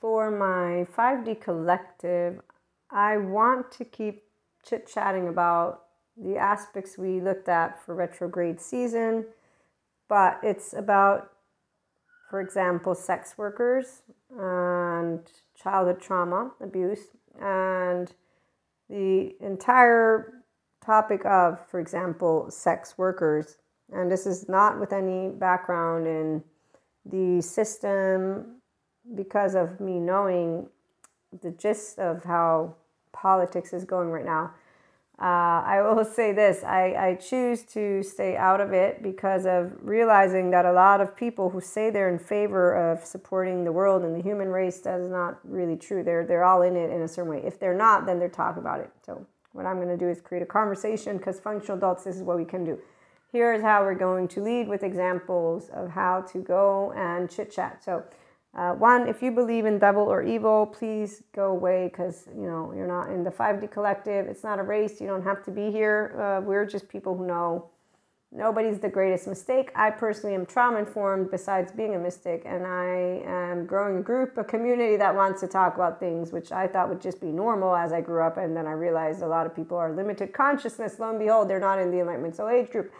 for my 5D collective, I want to keep chit chatting about the aspects we looked at for retrograde season, but it's about, for example, sex workers and childhood trauma, abuse, and the entire topic of, for example, sex workers. And this is not with any background in the system because of me knowing the gist of how politics is going right now. Uh, I will say this I, I choose to stay out of it because of realizing that a lot of people who say they're in favor of supporting the world and the human race, that is not really true. They're, they're all in it in a certain way. If they're not, then they're talking about it. So, what I'm going to do is create a conversation because functional adults, this is what we can do. Here is how we're going to lead with examples of how to go and chit chat. So, uh, one, if you believe in devil or evil, please go away because you know you're not in the 5D collective. It's not a race. You don't have to be here. Uh, we're just people who know nobody's the greatest mistake. I personally am trauma informed besides being a mystic, and I am growing a group, a community that wants to talk about things which I thought would just be normal as I grew up. And then I realized a lot of people are limited consciousness. Lo and behold, they're not in the Enlightenment Soul Age group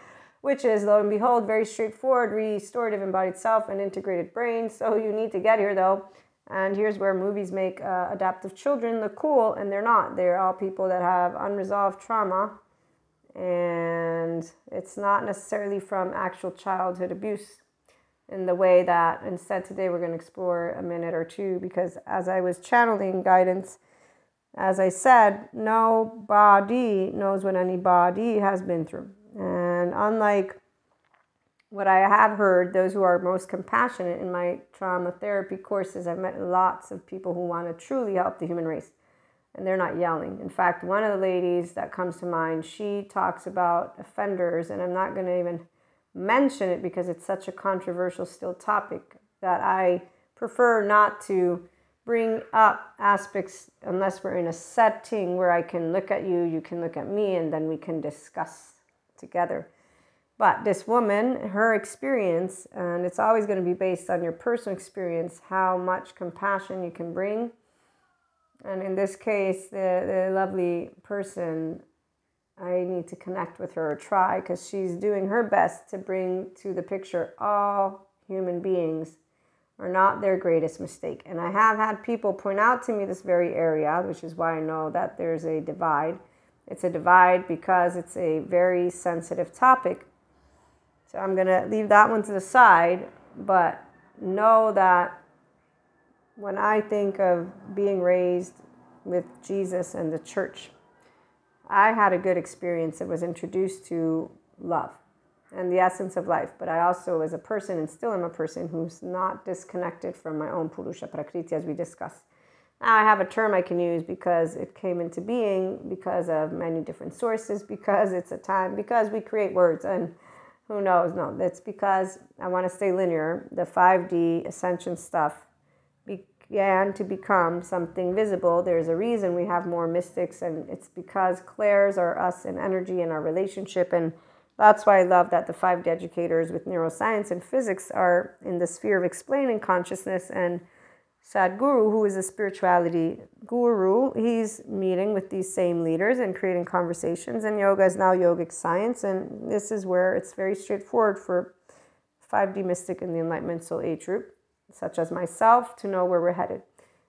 which is, lo and behold, very straightforward restorative embodied self and integrated brain. So you need to get here though. And here's where movies make uh, adaptive children look cool, and they're not. They're all people that have unresolved trauma, and it's not necessarily from actual childhood abuse in the way that instead today we're going to explore a minute or two because as I was channeling guidance, as I said, nobody knows what anybody has been through. And unlike what I have heard, those who are most compassionate in my trauma therapy courses, I've met lots of people who want to truly help the human race. And they're not yelling. In fact, one of the ladies that comes to mind, she talks about offenders, and I'm not going to even mention it because it's such a controversial still topic that I prefer not to bring up aspects unless we're in a setting where I can look at you, you can look at me, and then we can discuss together. But this woman, her experience, and it's always going to be based on your personal experience, how much compassion you can bring. And in this case, the, the lovely person, I need to connect with her or try because she's doing her best to bring to the picture all human beings are not their greatest mistake. And I have had people point out to me this very area, which is why I know that there's a divide it's a divide because it's a very sensitive topic. So I'm going to leave that one to the side, but know that when I think of being raised with Jesus and the church, I had a good experience. It was introduced to love and the essence of life. But I also, as a person, and still am a person who's not disconnected from my own Purusha Prakriti, as we discussed. Now I have a term I can use because it came into being because of many different sources, because it's a time, because we create words and who knows? No, that's because I want to stay linear. The 5D ascension stuff began to become something visible. There's a reason we have more mystics, and it's because clairs are us and energy and our relationship. And that's why I love that the 5D educators with neuroscience and physics are in the sphere of explaining consciousness and Sadhguru, who is a spirituality guru, he's meeting with these same leaders and creating conversations. And yoga is now yogic science. And this is where it's very straightforward for 5D mystic in the Enlightenment Soul Age group, such as myself, to know where we're headed.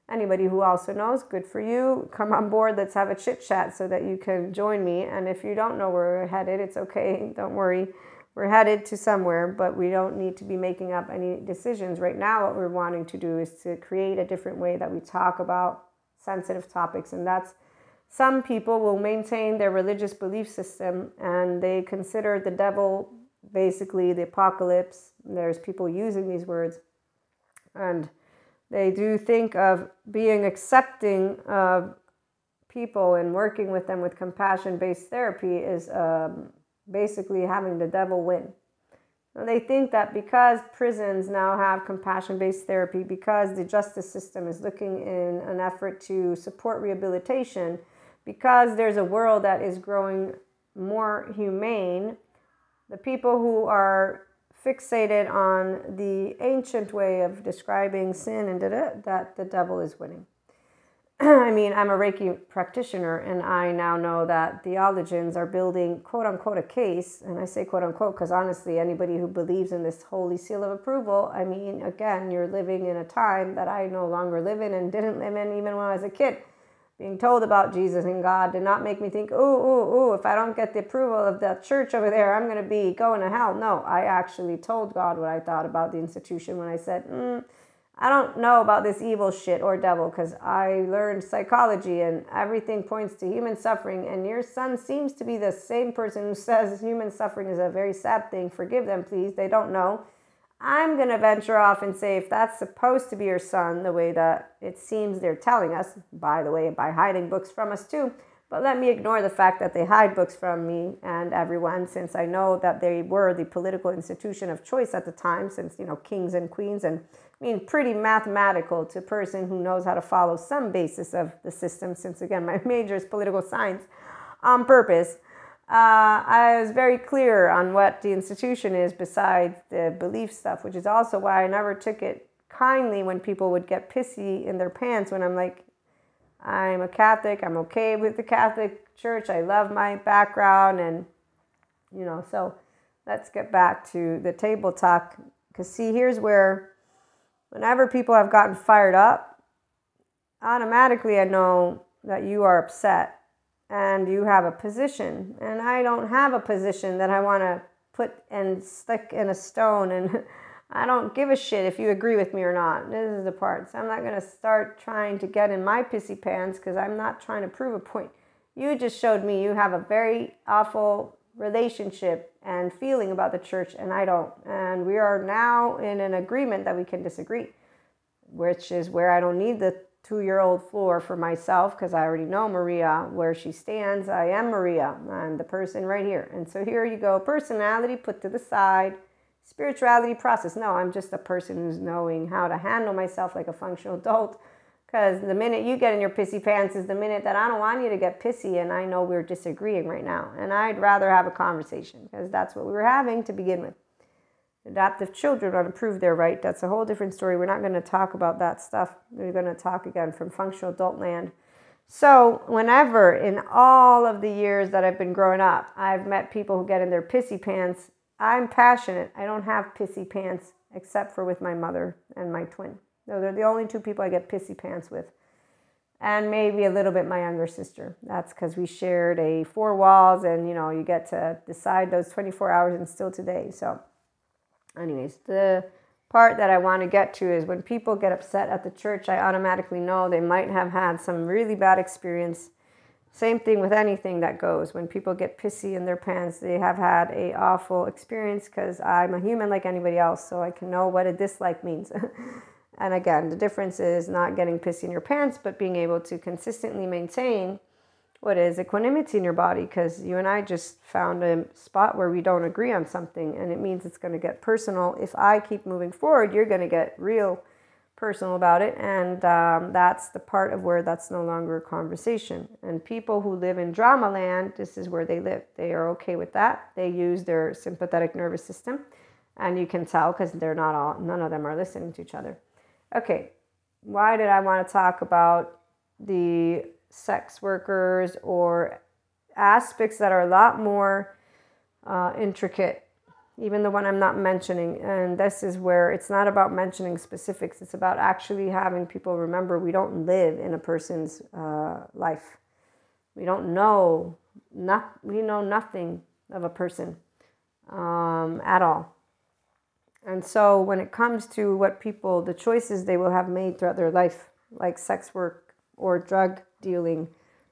Anybody who also knows, good for you. Come on board. Let's have a chit chat so that you can join me. And if you don't know where we're headed, it's okay. Don't worry we're headed to somewhere, but we don't need to be making up any decisions. Right now, what we're wanting to do is to create a different way that we talk about sensitive topics. And that's some people will maintain their religious belief system and they consider the devil basically the apocalypse. There's people using these words. And they do think of being accepting of people and working with them with compassion based therapy is um, basically having the devil win. And they think that because prisons now have compassion based therapy, because the justice system is looking in an effort to support rehabilitation, because there's a world that is growing more humane, the people who are fixated on the ancient way of describing sin and that the devil is winning. I mean, I'm a Reiki practitioner, and I now know that theologians are building quote unquote a case. And I say quote unquote because honestly, anybody who believes in this holy seal of approval, I mean, again, you're living in a time that I no longer live in and didn't live in even when I was a kid. Being told about Jesus and God did not make me think, ooh, ooh, ooh, if I don't get the approval of that church over there, I'm going to be going to hell. No, I actually told God what I thought about the institution when I said, mm, I don't know about this evil shit or devil because I learned psychology and everything points to human suffering. And your son seems to be the same person who says human suffering is a very sad thing. Forgive them, please. They don't know. I'm going to venture off and say if that's supposed to be your son, the way that it seems they're telling us, by the way, by hiding books from us too. But let me ignore the fact that they hide books from me and everyone, since I know that they were the political institution of choice at the time, since, you know, kings and queens and I mean, pretty mathematical to a person who knows how to follow some basis of the system, since again, my major is political science on purpose. Uh, I was very clear on what the institution is besides the belief stuff, which is also why I never took it kindly when people would get pissy in their pants when I'm like, I'm a Catholic, I'm okay with the Catholic Church, I love my background, and you know, so let's get back to the table talk. Because, see, here's where whenever people have gotten fired up, automatically I know that you are upset and you have a position. And I don't have a position that I want to put and stick in a stone. And I don't give a shit if you agree with me or not. This is the part. So I'm not going to start trying to get in my pissy pants because I'm not trying to prove a point. You just showed me you have a very awful relationship and feeling about the church, and I don't. And we are now in an agreement that we can disagree, which is where I don't need the two year old floor for myself because I already know Maria where she stands. I am Maria. I'm the person right here. And so here you go personality put to the side, spirituality process. No, I'm just a person who's knowing how to handle myself like a functional adult because the minute you get in your pissy pants is the minute that I don't want you to get pissy, and I know we're disagreeing right now. And I'd rather have a conversation because that's what we were having to begin with. Adaptive children want to prove their right. That's a whole different story. We're not going to talk about that stuff. We're going to talk again from functional adult land. So, whenever in all of the years that I've been growing up, I've met people who get in their pissy pants, I'm passionate. I don't have pissy pants except for with my mother and my twin. No, they're the only two people I get pissy pants with. And maybe a little bit my younger sister. That's because we shared a four walls and you know, you get to decide those 24 hours and still today. So, anyways, the part that I want to get to is when people get upset at the church, I automatically know they might have had some really bad experience. Same thing with anything that goes. When people get pissy in their pants, they have had a awful experience because I'm a human like anybody else, so I can know what a dislike means. And again, the difference is not getting pissy in your pants, but being able to consistently maintain what is equanimity in your body because you and I just found a spot where we don't agree on something and it means it's going to get personal. If I keep moving forward, you're going to get real personal about it. And um, that's the part of where that's no longer a conversation. And people who live in drama land, this is where they live. They are okay with that. They use their sympathetic nervous system. And you can tell because they're not all, none of them are listening to each other. Okay, why did I want to talk about the sex workers or aspects that are a lot more uh, intricate, even the one I'm not mentioning? And this is where it's not about mentioning specifics, it's about actually having people remember we don't live in a person's uh, life. We don't know, not, we know nothing of a person um, at all. And so when it comes to what people, the choices they will have made throughout their life, like sex work or drug dealing,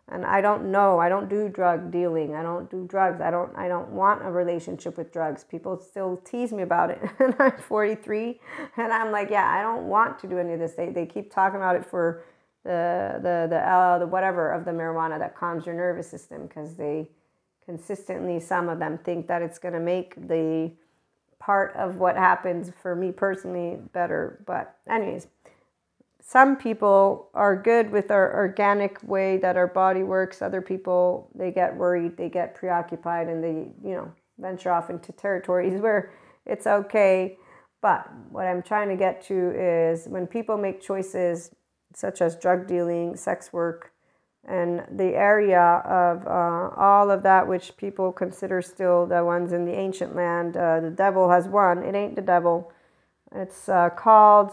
and I don't know, I don't do drug dealing, I don't do drugs, I don't, I don't want a relationship with drugs. People still tease me about it, and I'm 43, and I'm like, yeah, I don't want to do any of this. They, they keep talking about it for the the the uh, the whatever of the marijuana that calms your nervous system because they consistently some of them think that it's going to make the part of what happens for me personally better. But, anyways, some people are good with our organic way that our body works. Other people, they get worried, they get preoccupied, and they, you know, venture off into territories where it's okay. But what I'm trying to get to is when people make choices such as drug dealing, sex work, and the area of uh, all of that which people consider still the ones in the ancient land, uh, the devil has won. It ain't the devil. It's uh, called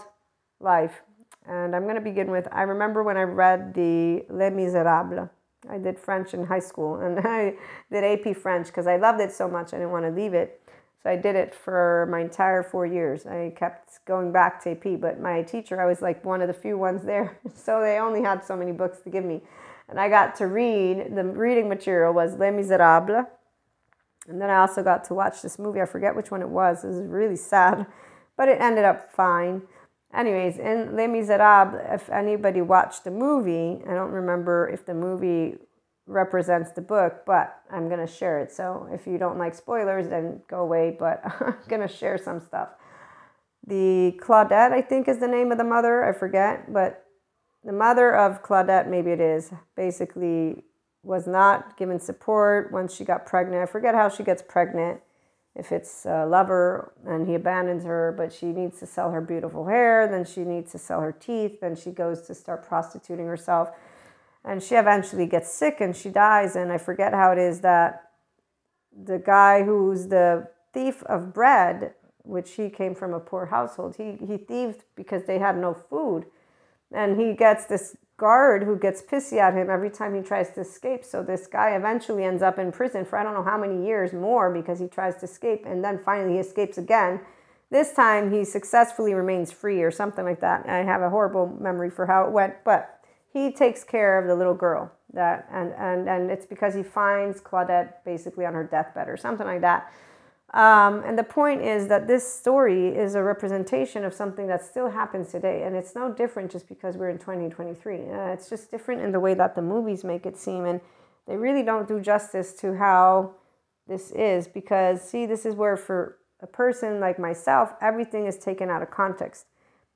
life. And I'm going to begin with I remember when I read the Les Miserables. I did French in high school and I did AP French because I loved it so much I didn't want to leave it. So I did it for my entire four years. I kept going back to AP, but my teacher, I was like one of the few ones there. So they only had so many books to give me. And I got to read, the reading material was Les Miserables. And then I also got to watch this movie. I forget which one it was. It was really sad, but it ended up fine. Anyways, in Les Miserables, if anybody watched the movie, I don't remember if the movie represents the book, but I'm to share it. So if you don't like spoilers, then go away, but I'm to share some stuff. The Claudette, I think, is the name of the mother. I forget, but the mother of Claudette, maybe it is, basically was not given support once she got pregnant. I forget how she gets pregnant if it's a lover and he abandons her, but she needs to sell her beautiful hair, then she needs to sell her teeth, then she goes to start prostituting herself. And she eventually gets sick and she dies. And I forget how it is that the guy who's the thief of bread, which he came from a poor household, he, he thieved because they had no food. And he gets this guard who gets pissy at him every time he tries to escape. So this guy eventually ends up in prison for I don't know how many years more because he tries to escape and then finally he escapes again. This time he successfully remains free or something like that. I have a horrible memory for how it went, but he takes care of the little girl that and and and it's because he finds Claudette basically on her deathbed or something like that. Um, and the point is that this story is a representation of something that still happens today. And it's no different just because we're in 2023. Uh, it's just different in the way that the movies make it seem. And they really don't do justice to how this is because, see, this is where for a person like myself, everything is taken out of context.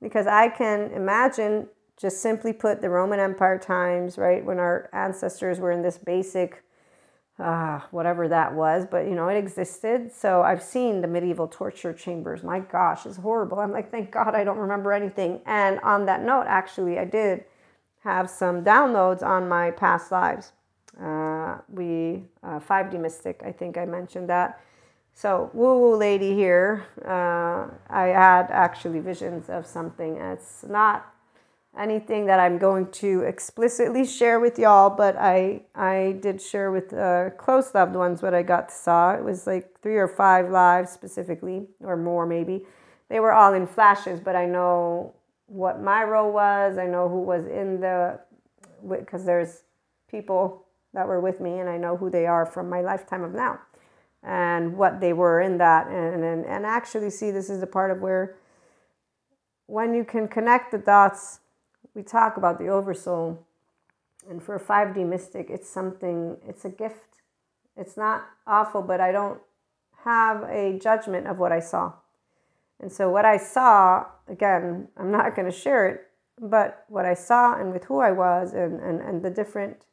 Because I can imagine just simply put the Roman Empire times, right, when our ancestors were in this basic uh, whatever that was, but you know, it existed. So I've seen the medieval torture chambers. My gosh, it's horrible. I'm like, thank God I don't remember anything. And on that note, actually, I did have some downloads on my past lives. Uh, we, uh, 5D Mystic, I think I mentioned that. So, woo woo lady here, uh, I had actually visions of something. It's not anything that I'm going to explicitly share with y'all, but I I did share with uh, close loved ones what I got to saw. It was like three or five lives specifically, or more maybe. They were all in flashes, but I know what my role was. I know who was in the because there's people that were with me, and I know who they are from my lifetime of now, and what they were in that, and and and actually see this is the part of where when you can connect the dots we talk about the oversoul. And for a 5D mystic, it's something, it's a gift. It's not awful, but I don't have a judgment of what I saw. And so, what I saw, again, I'm not going to share it, but what I saw and with who I was and, and, and the different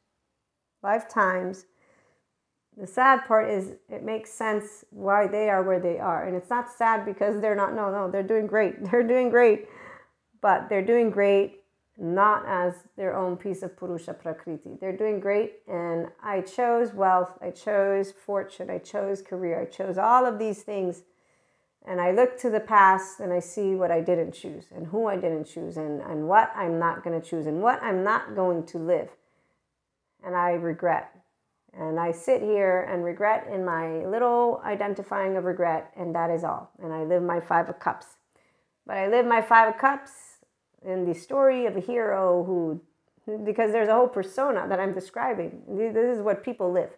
lifetimes, the sad part is it makes sense why they are where they are. And it's not sad because they're not, no, no, they're doing great. They're doing great, but they're doing great not as their own piece of Purusha Prakriti. They're doing great, and I chose wealth, I chose fortune, I chose career, I chose all of these things. And I look to the past and I see what I didn't choose, and who I didn't choose, and, and what I'm not going to choose, and what I'm not going to live. And I regret. And I sit here and regret in my little identifying of regret, and that is all. And I live my Five of Cups. But I live my Five of Cups in the story of a hero who, because there's a whole persona that I'm describing. This is what people live.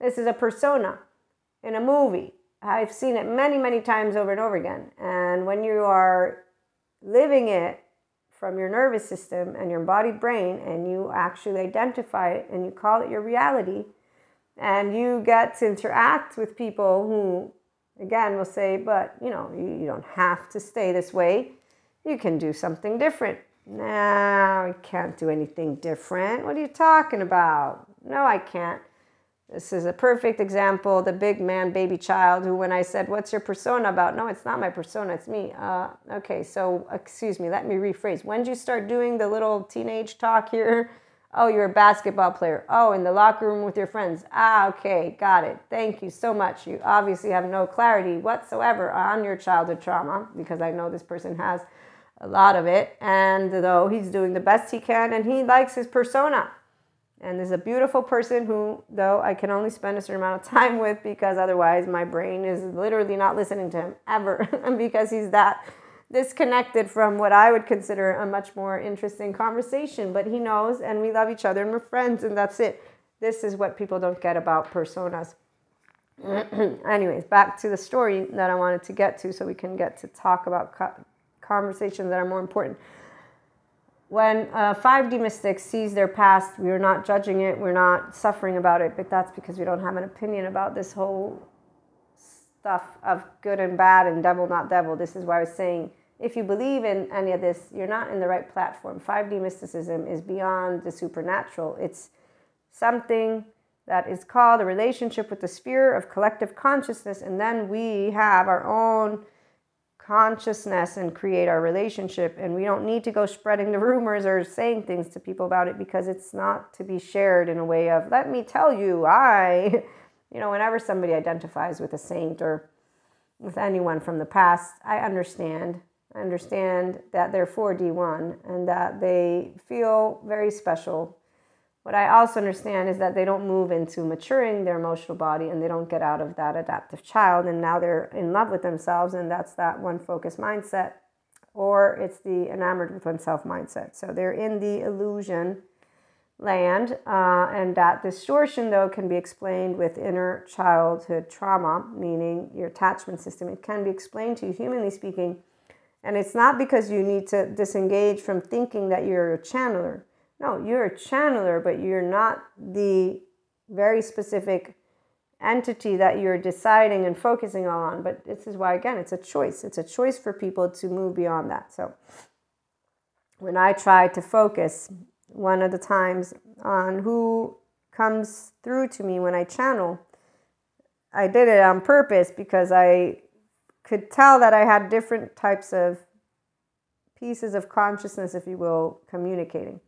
This is a persona in a movie. I've seen it many, many times over and over again. And when you are living it from your nervous system and your embodied brain, and you actually identify it and you call it your reality, and you get to interact with people who, again, will say, but you know, you, you don't have to stay this way you can do something different. No, I can't do anything different. What are you talking about? No, I can't. This is a perfect example. The big man, baby child, who, when I said, What's your persona about? No, it's not my persona, it's me. Uh, okay, so excuse me, let me rephrase. When did you start doing the little teenage talk here? Oh, you're a basketball player. Oh, in the locker room with your friends. Ah, okay, got it. Thank you so much. You obviously have no clarity whatsoever on your childhood trauma because I know this person has a lot of it. And though he's doing the best he can and he likes his persona. And there's a beautiful person who, though, I can only spend a certain amount of time with because otherwise my brain is literally not listening to him ever because he's that disconnected from what I would consider a much more interesting conversation. But he knows, and we love each other, and we're friends, and that's it. This is what people don't get about personas. Anyways, back to the story that I wanted to get to so we can get to talk about conversations that are more important. When uh, 5D mystic sees their past, we're not judging it, we're not suffering about it, but that's because we don't have an opinion about this whole stuff of good and bad and devil, not devil. This is why I was saying if you believe in any of this, you're not in the right platform. 5D mysticism is beyond the supernatural, it's something that is called a relationship with the sphere of collective consciousness, and then we have our own consciousness and create our relationship. And we don't need to go spreading the rumors or saying things to people about it because it's not to be shared in a way of, let me tell you, I, you know, whenever somebody identifies with a saint or with anyone from the past, I understand. I understand that they're 4D1 and that they feel very special what I also understand is that they don't move into maturing their emotional body and they don't get out of that adaptive child. And now they're in love with themselves, and that's that one focus mindset, or it's the enamored with oneself mindset. So they're in the illusion land. Uh, and that distortion, though, can be explained with inner childhood trauma, meaning your attachment system. It can be explained to you, humanly speaking. And it's not because you need to disengage from thinking that you're a channeler no, you're a channeler, but you're not the very specific entity that you're deciding and focusing on. But this is why, again, it's a choice. It's a choice for people to move beyond that. So when I try to focus one of the times on who comes through to me when I channel, I did it on purpose because I could tell that I had different types of pieces of consciousness, if you will, communicating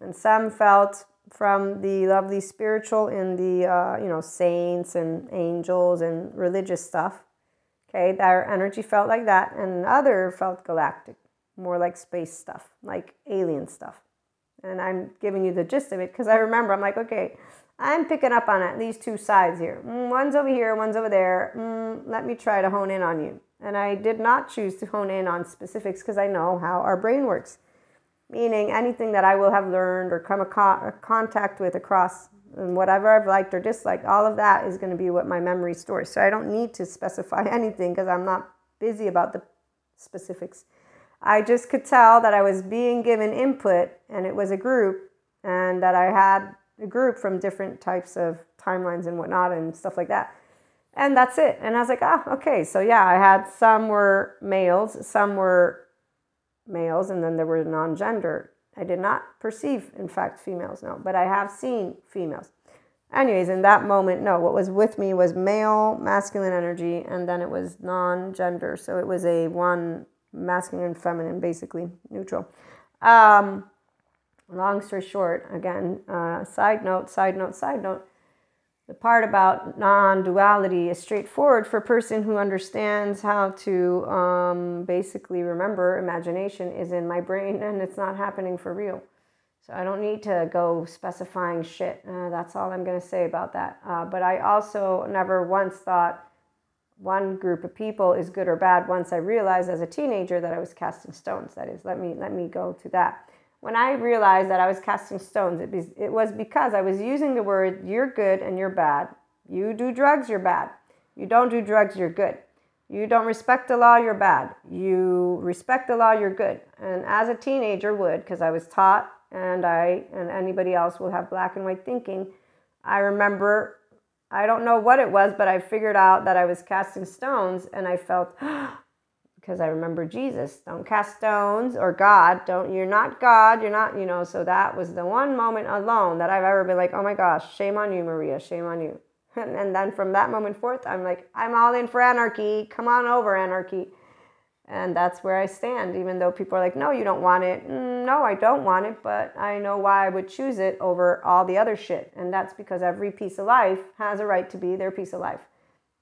and some felt from the lovely spiritual in the uh, you know saints and angels and religious stuff okay their energy felt like that. And other felt galactic more like space stuff like alien stuff. And i'm giving you the gist of it because i remember i'm like okay i'm picking up on it, these two sides here. Mm, one's over here one's over there. Mm, let me try to hone in on you. And i did not choose to hone in on specifics because i know how our brain works meaning anything that I will have learned or come a contact with across and whatever I've liked or disliked, all of that is going to be what my memory stores. So I don't need to specify anything because I'm not busy about the specifics. I just could tell that I was being given input and it was a group and that I had a group from different types of timelines and whatnot and stuff like that. And that's it. And I was like, ah, okay. So yeah, I had some were males, some were males, and then there were non gender. I did not perceive, in fact, females, no, but I have seen females. Anyways, in that moment, no, what was with me was male, masculine energy, and then it was non gender. So it was a one masculine, feminine, basically neutral. Um, long story short, again, uh, side note, side note, side note the part about non-duality is straightforward for a person who understands how to um, basically remember imagination is in my brain and it's not happening for real. So i don't need to go specifying shit. Uh, that's all i'm going to say about that. Uh, but i also never once thought one group of people is good or bad once i realized as a teenager that i was casting stones. That is let me let me go to that when I realized that I was casting stones, it, be, it was because I was using the word you're good and you're bad. You do drugs, you're bad. You don't do drugs, you're good. You don't respect the law, you're bad. You respect the law, you're good. And as a teenager would, because I was taught and I and anybody else will have black and white thinking, I remember I don't know what it was, but I figured out that I was casting stones and I felt oh, because I remember Jesus, don't cast stones, or God, don't, you're not God, you're not, you know. So that was the one moment alone that I've ever been like, oh my gosh, shame on you, Maria, shame on you. And, and then from that moment forth, I'm like, I'm all in for anarchy. Come on over, anarchy. And that's where I stand, even though people are like, no, you don't want it. Mm, no, I don't want it, but I know why I would choose it over all the other shit. And that's because every piece of life has a right to be their piece of life.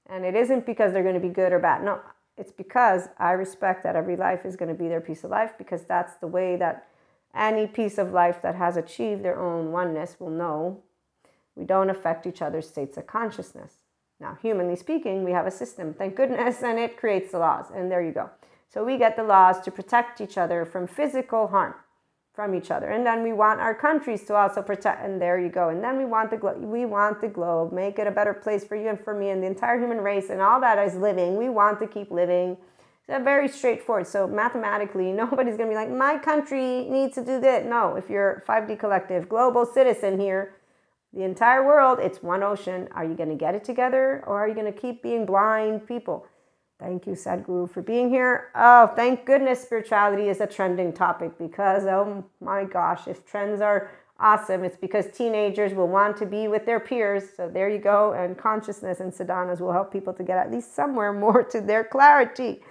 And it isn't because they're going to be good or bad. No, it's because I respect that every life is going to be their piece of life because that's the way that any piece of life that has achieved their own oneness will know we don't affect each other's states of consciousness. Now, humanly speaking, we have a system, thank goodness, and it creates the laws. And there you go. So we get the laws to protect each other from physical harm from each other. And then we want our countries to also protect and there you go. And then we want the globe we want the globe, make it a better place for you and for me and the entire human race and all that is living. We want to keep living. So very straightforward. So mathematically, nobody's going to be like my country needs to do this. No, if you're 5D collective global citizen here, the entire world, it's one ocean. Are you going to get it together or are you going to keep being blind people? Thank you, Sadhguru, for being here. Oh, thank goodness spirituality is a trending topic because, oh my gosh, if trends are awesome, it's because teenagers will want to be with their peers. So there you go. And consciousness and sadhanas will help people to get at least somewhere more to their clarity.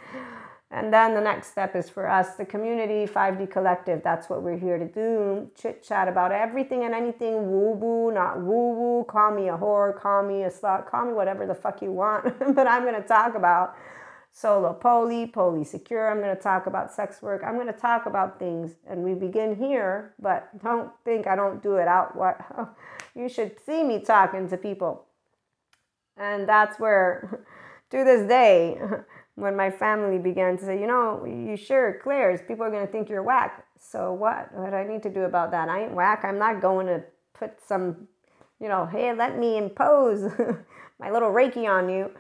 And then the next step is for us, the community 5D collective. That's what we're here to do. Chit chat about everything and anything woo woo, not woo woo. Call me a whore, call me a slut, call me whatever the fuck you want. but I'm going to talk about solo poly, poly secure. I'm going to talk about sex work. I'm going to talk about things. And we begin here, but don't think I don't do it out. What you should see me talking to people. And that's where, to this day, when my family began to say, you know, you sure clears, people are going to think you're whack. So what? What do I need to do about that? I ain't whack. I'm not going to put some, you know, hey, let me impose my little Reiki on you.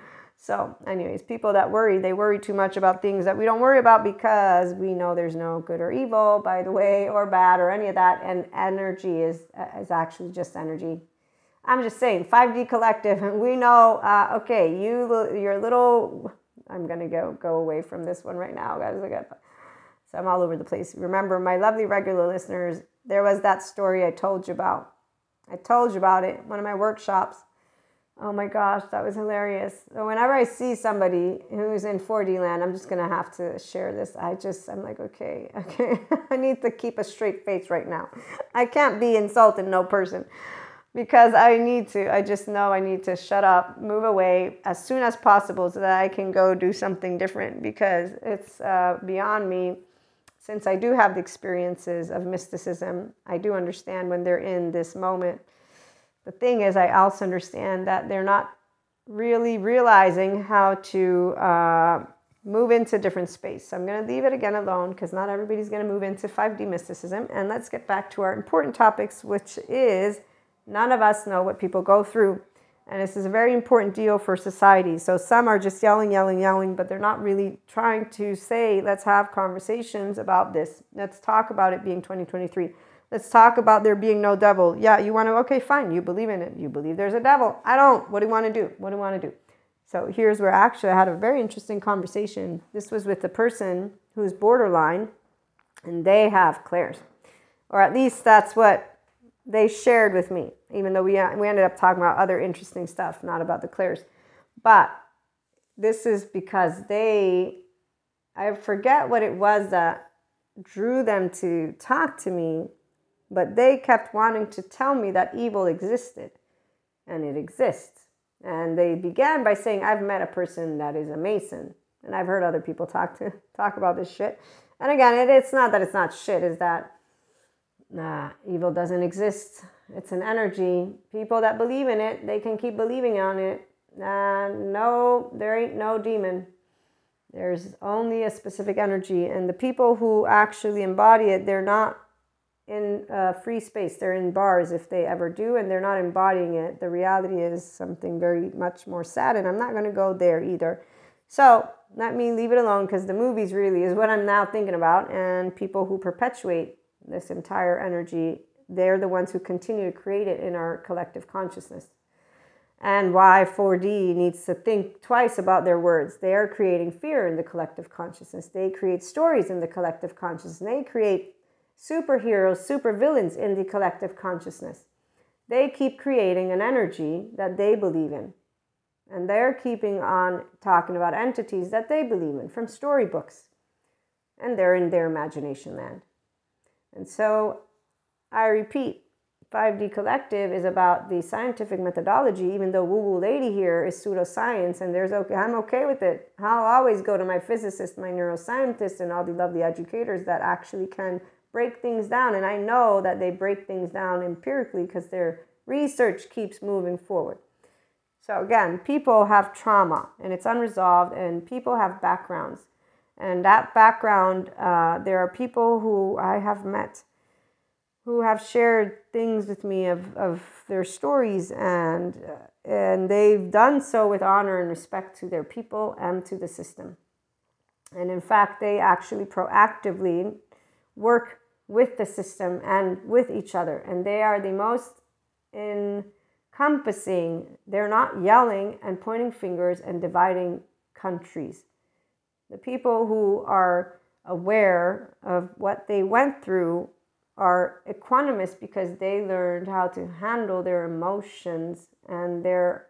So, anyways, people that worry, they worry too much about things that we don't worry about because we know there's no good or evil, by the way, or bad or any of that. And energy is is actually just energy. I'm just saying, 5D collective, and we know. Uh, okay, you, your little. I'm gonna go go away from this one right now, guys. I got, so I'm all over the place. Remember, my lovely regular listeners, there was that story I told you about. I told you about it. One of my workshops Oh my gosh, that was hilarious. So whenever I see somebody who's in 4D land, I'm just gonna have to share this. I just, I'm like, okay, okay, I need to keep a straight face right now. I can't be insulting no person because I need to. I just know I need to shut up, move away as soon as possible so that I can go do something different because it's uh, beyond me. Since I do have the experiences of mysticism, I do understand when they're in this moment the thing is, I also understand that they're not really realizing how to uh, move into different space. So I'm going to leave it again alone because not everybody's going to move into 5D mysticism. And let's get back to our important topics, which is none of us know what people go through. And this is a very important deal for society. So some are just yelling, yelling, yelling, but they're not really trying to say, let's have conversations about this. Let's talk about it being 2023. Let's talk about there being no devil. Yeah, you want to, okay, fine. You believe in it. You believe there's a devil. I don't. What do you want to do? What do you want to do? So here's where actually I had a very interesting conversation. This was with a person who's borderline, and they have clairs. Or at least that's what they shared with me, even though we, uh, we ended up talking about other interesting stuff, not about the clairs. But this is because they, I forget what it was that drew them to talk to me but they kept wanting to tell me that evil existed, and it exists. And they began by saying, I've met a person that is a Mason. And I've heard other people talk to talk about this shit. And again, it, it's not that it's not shit, is that nah, evil doesn't exist. It's an energy. People that believe in it, they can keep believing on it. Uh, no, there ain't no demon. There's only a specific energy. And the people who actually embody it, they're not in uh, free space. They're in bars if they ever do, and they're not embodying it. The reality is something very much more sad, and I'm not going to go there either. So let me leave it alone because the movies really is what I'm now thinking about, and people who perpetuate this entire energy, they're the ones who continue to create it in our collective consciousness. and why 4D needs to think twice about their words. They are creating fear in the collective consciousness. They create stories in the collective consciousness. They create superheroes, supervillains in the collective consciousness. They keep creating an energy that they believe in. And they're keeping on talking about entities that they believe in from storybooks. And they're in their imagination land. And so I repeat, 5D Collective is about the scientific methodology, even though Woo Woo Lady here is pseudoscience, and there's okay, I'm okay with it. I'll always go to my physicists, my neuroscientists, and all the lovely educators that actually can break things down. And I know that they break things down empirically because their research keeps moving forward. So, again, people have trauma and it's unresolved, and people have backgrounds. And that background, uh, there are people who I have met who have shared things with me of, of their stories and and they've done so with honor and respect to their people and to the system and in fact they actually proactively work with the system and with each other. And they are the most encompassing. They're not yelling and pointing fingers and dividing countries. The people who are aware of what they went through are equanimous because they learned how to handle their emotions and their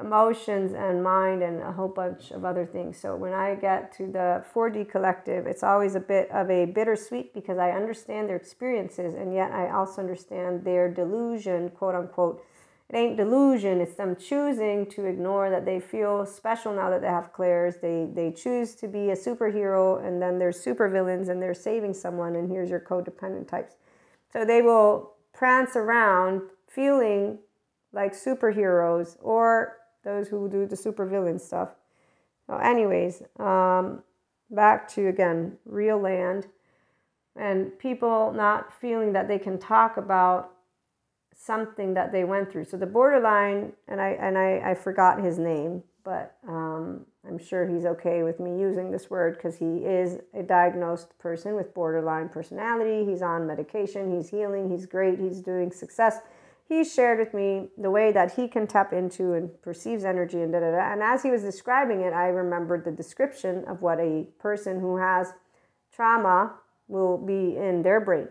emotions and mind and a whole bunch of other things. So when I get to the 4D collective, it's always a bit of a bittersweet because I understand their experiences and yet I also understand their delusion, quote unquote. It ain't delusion, it's them choosing to ignore that they feel special now that they have clairs. They they choose to be a superhero and then they're supervillains and they're saving someone and here's your codependent types. So they will prance around feeling like superheroes or those who do the supervillain stuff. Anyways, um, back to again real land and people not feeling that they can talk about something that they went through. So the borderline, and I and I, I forgot his name, but um, I'm sure he's okay with me using this word because he is a diagnosed person with borderline personality. He's on medication, he's healing, he's great, he's doing success. He shared with me the way that he can tap into and perceives energy and da da da. And as he was describing it, I remembered the description of what a person who has trauma will be in their brain,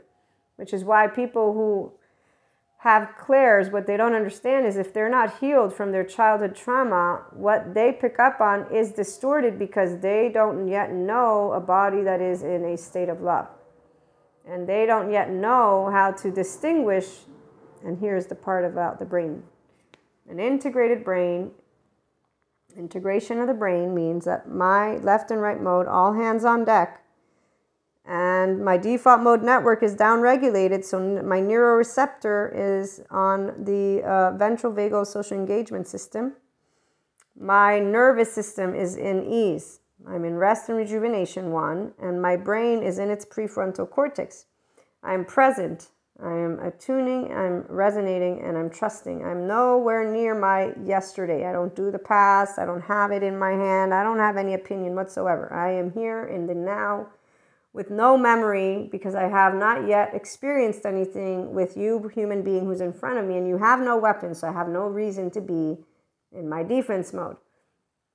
which is why people who have clairs, what they don't understand is if they're not healed from their childhood trauma, what they pick up on is distorted because they don't yet know a body that is in a state of love. And they don't yet know how to distinguish. And here's the part about the brain an integrated brain. Integration of the brain means that my left and right mode, all hands on deck, and my default mode network is downregulated, so my neuroception is on the uh, ventral vagal social engagement system. My nervous system is in ease. I'm in rest and rejuvenation one, and my brain is in its prefrontal cortex. I'm present. I am attuning, I'm resonating, and I'm trusting. I'm nowhere near my yesterday. I don't do the past. I don't have it in my hand. I don't have any opinion whatsoever. I am here in the now with no memory because I have not yet experienced anything with you, human being who's in front of me, and you have no weapons, so I have no reason to be in my defense mode.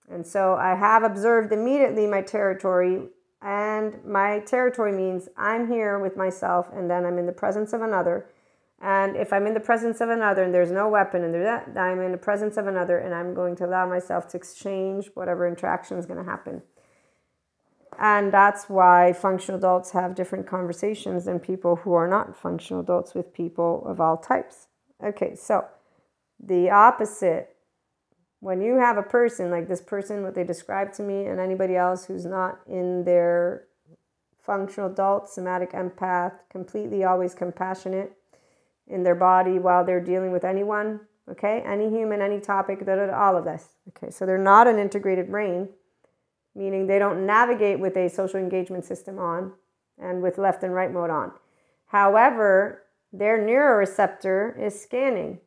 And so I have observed immediately my territory, and my territory means I'm here with myself, and then I'm in the presence of another. And if I'm in the presence of another and there's no weapon, and there's that, I'm in the presence of another, and I'm going to allow myself to exchange whatever interaction is going to happen. And that's why functional adults have different conversations than people who are not functional adults with people of all types. Okay, so the opposite, when you have a person like this person, what they describe to me, and anybody else who's not in their functional adult, somatic empath, completely always compassionate in their body while they're dealing with anyone, okay, any human, any topic, all of this. Okay, so they're not an integrated brain meaning they don't navigate with a social engagement system on and with left and right mode on. However, their neuroception is scanning.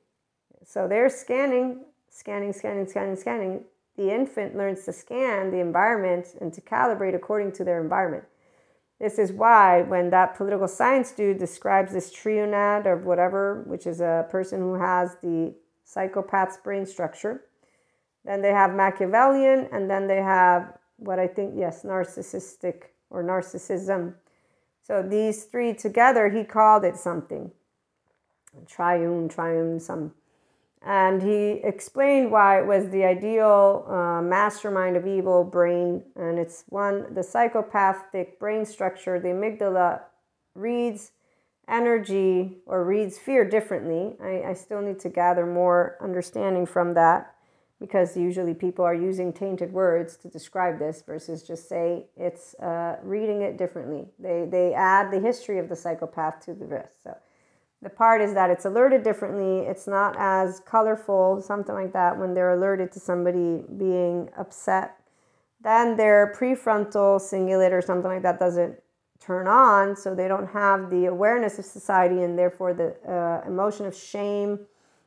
So they're scanning, scanning, scanning, scanning, scanning. The infant learns to scan the environment and to calibrate according to their environment. This is why when that political science dude describes this trionad or whatever, which is a person who has the psychopath's brain structure. Then they have Machiavellian, and then they have what I think, yes, narcissistic or narcissism. So these three together, he called it something triune, triune, some. And he explained why it was the ideal uh, mastermind of evil brain. And it's one, the psychopathic brain structure, the amygdala reads energy or reads fear differently. I, I still need to gather more understanding from that because usually people are using tainted words to describe this versus just say it's uh, reading it differently. They, they add the history of the psychopath to the risk. So the part is that it's alerted differently. It's not as colorful, something like that, when they're alerted to somebody being upset. Then their prefrontal cingulate or something like that doesn't turn on, so they don't have the awareness of society and therefore the uh, emotion of shame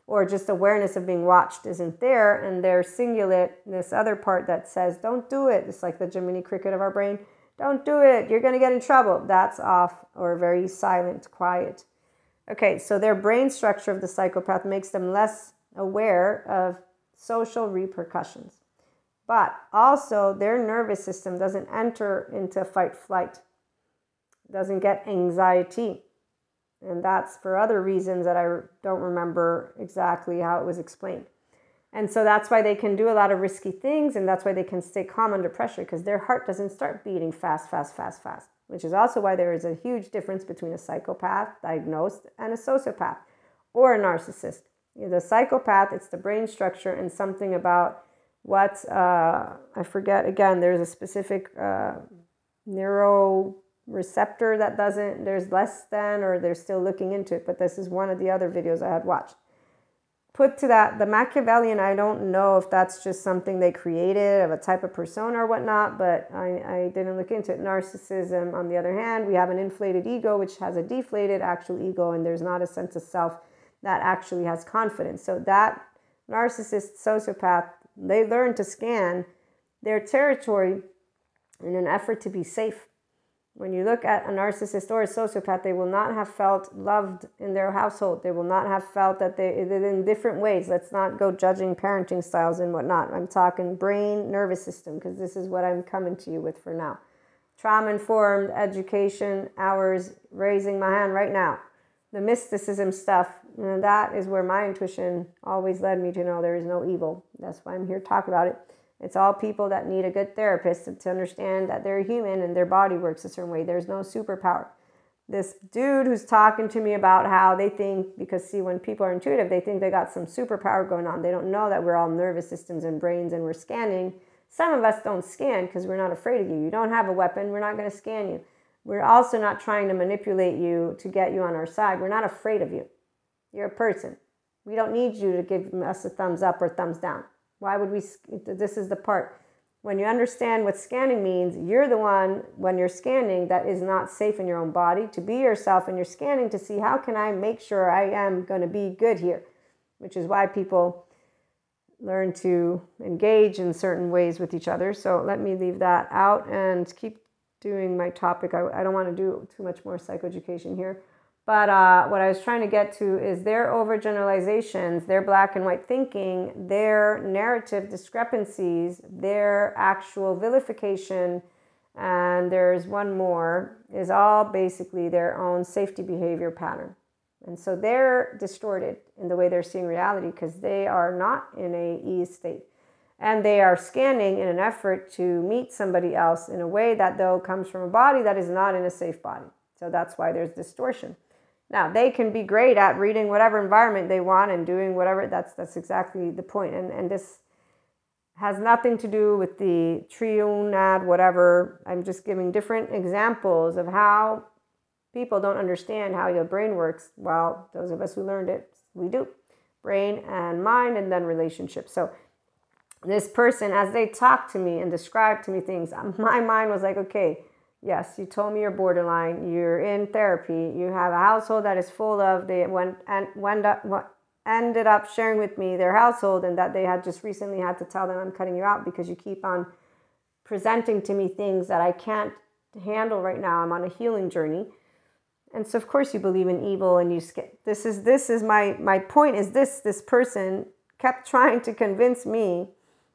or just awareness of being watched isn't there. And their cingulate, this other part that says, don't do it, it's like the Jiminy Cricket of our brain, don't do it, you're going to get in trouble. That's off or very silent, quiet. Okay, so their brain structure of the psychopath makes them less aware of social repercussions. But also, their nervous system doesn't enter into fight flight, doesn't get anxiety. And that's for other reasons that I don't remember exactly how it was explained. And so that's why they can do a lot of risky things, and that's why they can stay calm under pressure because their heart doesn't start beating fast, fast, fast, fast which is also why there is a huge difference between a psychopath diagnosed and a sociopath or a narcissist. The psychopath, it's the brain structure and something about what, uh, I forget again, there's a specific uh, neuroreceptor that doesn't, there's less than, or they're still looking into it, but this is one of the other videos I had watched put to that the machiavellian i don't know if that's just something they created of a type of persona or whatnot but I, I didn't look into it. Narcissism on the other hand we have an inflated ego which has a deflated actual ego and there's not a sense of self that actually has confidence. So that narcissist sociopath they learn to scan their territory in an effort to be safe when you look at a narcissist or a sociopath, they will not have felt loved in their household. They will not have felt that they, in different ways. Let's not go judging parenting styles and whatnot. I'm talking brain, nervous system, because this is what I'm coming to you with for now. Trauma informed education, hours, raising my hand right now. The mysticism stuff, that is where my intuition always led me to know there is no evil. That's why I'm here to talk about it. It's all people that need a good therapist to understand that they're human and their body works a certain way. There's no superpower. This dude who's talking to me about how they think, because see, when people are intuitive, they think they got some superpower going on. They don't know that we're all nervous systems and brains and we're scanning. Some of us don't scan because we're not afraid of you. You don't have a weapon, we're not going to scan you. We're also not trying to manipulate you to get you on our side. We're not afraid of you. You're a person. We don't need you to give us a thumbs up or thumbs down. Why would we? This is the part. When you understand what scanning means, you're the one, when you're scanning, that is not safe in your own body. To be yourself and you're scanning to see how can I make sure I am going to be good here, which is why people learn to engage in certain ways with each other. So let me leave that out and keep doing my topic. I, I don't want to do too much more psychoeducation here. But uh, what I was trying to get to is their overgeneralizations, their black and white thinking, their narrative discrepancies, their actual vilification, and there's one more, is all basically their own safety behavior pattern. And so they're distorted in the way they're seeing reality because they are not in a ease state. And they are scanning in an effort to meet somebody else in a way that, though, comes from a body that is not in a safe body. So that's why there's distortion. Now they can be great at reading whatever environment they want and doing whatever. That's that's exactly the point. And and this has nothing to do with the triunad whatever. I'm just giving different examples of how people don't understand how your brain works. Well, those of us who learned it, we do. Brain and mind, and then relationships. So this person, as they talked to me and described to me things, my mind was like, okay Yes, you told me you're borderline. You're in therapy. You have a household that is full of. They went and went up, ended up sharing with me their household, and that they had just recently had to tell them I'm cutting you out because you keep on presenting to me things that I can't handle right now. I'm on a healing journey, and so of course you believe in evil, and you skip. This is this is my my point. Is this this person kept trying to convince me.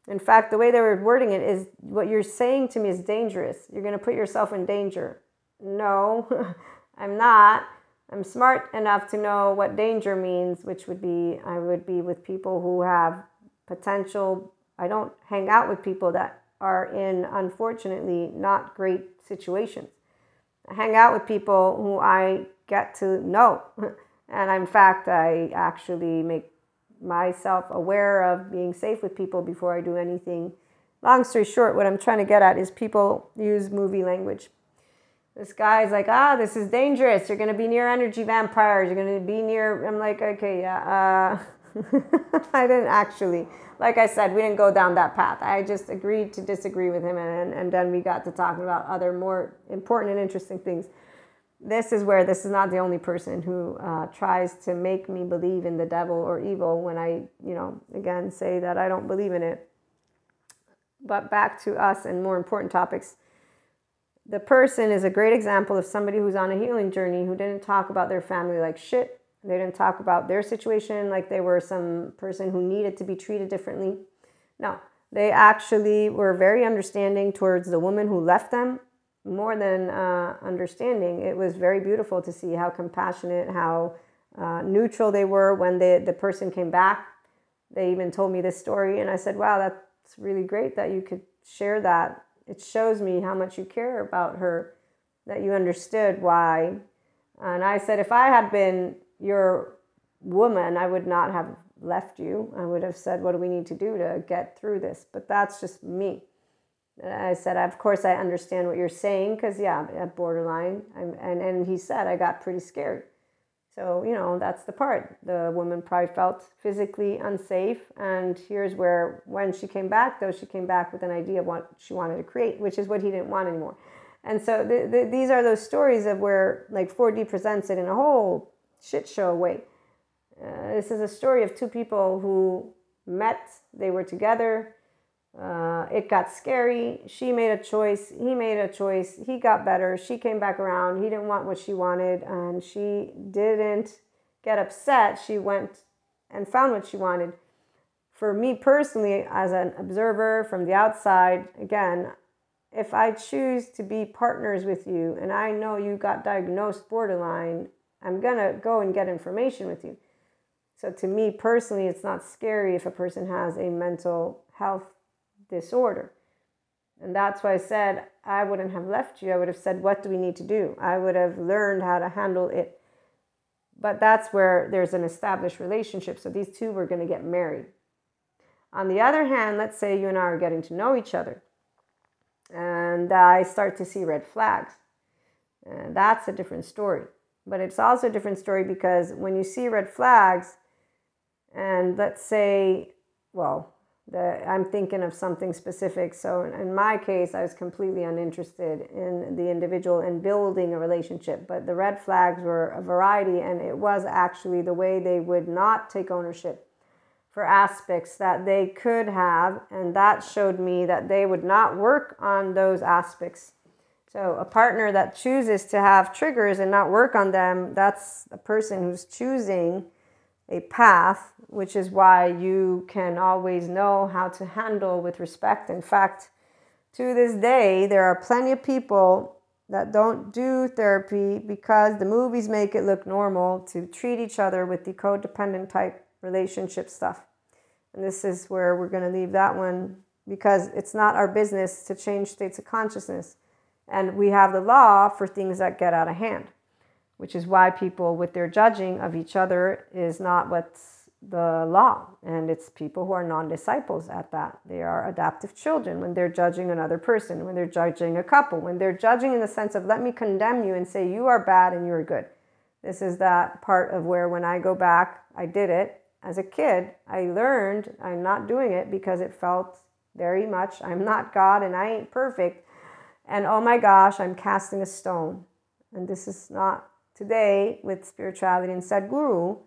In fact, the way they were wording it is what you're saying to me is dangerous. You're going to put yourself in danger. No, I'm not. I'm smart enough to know what danger means, which would be I would be with people who have potential. I don't hang out with people that are in, unfortunately, not great situations. I hang out with people who I get to know. And in fact, I actually make myself aware of being safe with people before I do anything. Long story short, what I'm trying to get at is people use movie language. This guy's like, ah, this is dangerous. You're going to be near energy vampires. You're going to be near. I'm like, okay, yeah. Uh, I didn't actually. Like I said, we didn't go down that path. I just agreed to disagree with him, and, and then we got to talking about other more important and interesting things this is where this is not the only person who uh, tries to make me believe in the devil or evil when I, you know, again say that I don't believe in it. But back to us and more important topics. The person is a great example of somebody who's on a healing journey who didn't talk about their family like shit. They didn't talk about their situation like they were some person who needed to be treated differently. No, they actually were very understanding towards the woman who left them more than uh, understanding. It was very beautiful to see how compassionate, how uh, neutral they were when the, the person came back. They even told me this story, and I said, Wow, that's really great that you could share that. It shows me how much you care about her, that you understood why. And I said, If I had been your woman, I would not have left you. I would have said, What do we need to do to get through this? But that's just me. I said, of course, I understand what you're saying because, yeah, at borderline. I'm, and, and he said, I got pretty scared. So, you know, that's the part. The woman probably felt physically unsafe. And here's where, when she came back, though, she came back with an idea of what she wanted to create, which is what he didn't want anymore. And so the, the, these are those stories of where, like, 4D presents it in a whole shit show way. Uh, this is a story of two people who met, they were together, uh, it got scary. She made a choice. He made a choice. He got better. She came back around. He didn't want what she wanted, and she didn't get upset. She went and found what she wanted. For me personally, as an observer from the outside, again, if I choose to be partners with you and I know you got diagnosed borderline, I'm going to go and get information with you. So, to me personally, it's not scary if a person has a mental health disorder. And that's why I said I wouldn't have left you. I would have said, What do we need to do? I would have learned how to handle it. But that's where there's an established relationship. So these two were going to get married. On the other hand, let's say you and I are getting to know each other, and I start to see red flags. And that's a different story. But it's also a different story because when you see red flags, and let's say, well, I'm thinking of something specific. So in my case, I was completely uninterested in the individual and building a relationship. But the red flags were a variety, and it was actually the way they would not take ownership for aspects that they could have, and that showed me that they would not work on those aspects. So a partner that chooses to have triggers and not work on them, that's a person who's choosing a path, which is why you can always know how to handle with respect. In fact, to this day, there are plenty of people that don't do therapy because the movies make it look normal to treat each other with the codependent type relationship stuff. And this is where we're going to leave that one because it's not our business to change states of consciousness. And we have the law for things that get out of hand which is why people with their judging of each other is not what's the law. And it's people who are non-disciples at that. They are adaptive children when they're judging another person when they're judging a couple when they're judging in the sense of let me condemn you and say you are bad and you're good. This is that part of where when i go back i did it. As a kid i learned i'm not doing it because it felt very much i'm not god and i ain't perfect. And oh my gosh i'm casting a stone. And this is not today with spirituality and Sadhguru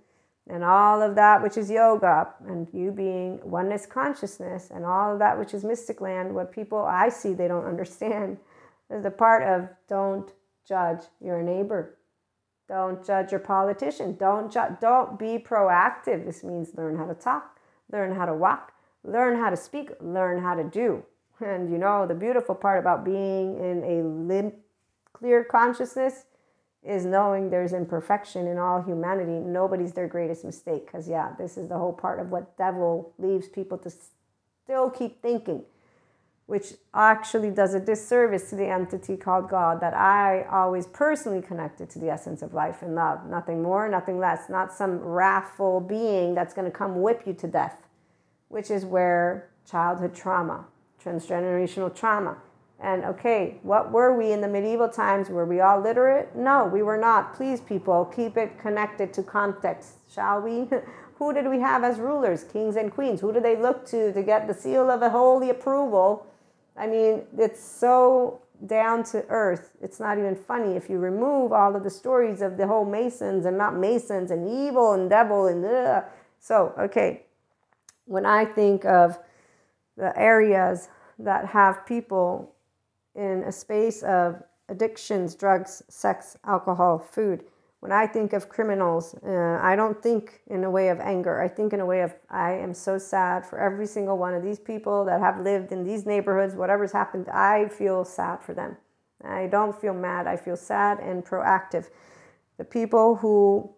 and all of that which is yoga and you being oneness consciousness and all of that which is mystic land, what people I see they don't understand is the part of don't judge your neighbor. Don't judge your politician. Don't ju- don't be proactive. This means learn how to talk. learn how to walk, learn how to speak, learn how to do. And you know, the beautiful part about being in a limp, clear consciousness is knowing there's imperfection in all humanity. Nobody's their greatest mistake. Because, yeah, this is the whole part of what devil leaves people to still keep thinking, which actually does a disservice to the entity called God that I always personally connected to the essence of life and love. Nothing more, nothing less. Not some wrathful being that's going to come whip you to death, which is where childhood trauma, transgenerational trauma, and okay, what were we in the medieval times? Were we all literate? No, we were not. Please, people, keep it connected to context, shall we? Who did we have as rulers? Kings and queens. Who did they look to to get the seal of a holy approval? I mean, it's so down to earth. It's not even funny if you remove all of the stories of the whole Masons and not Masons and evil and devil and ugh. so okay. When I think of the areas that have people in a space of addictions, drugs, sex, alcohol, food. When I think of criminals, uh, I don't think in a way of anger. I think in a way of, I am so sad for every single one of these people that have lived in these neighborhoods, whatever's happened, I feel sad for them. I don't feel mad, I feel sad and proactive. The people who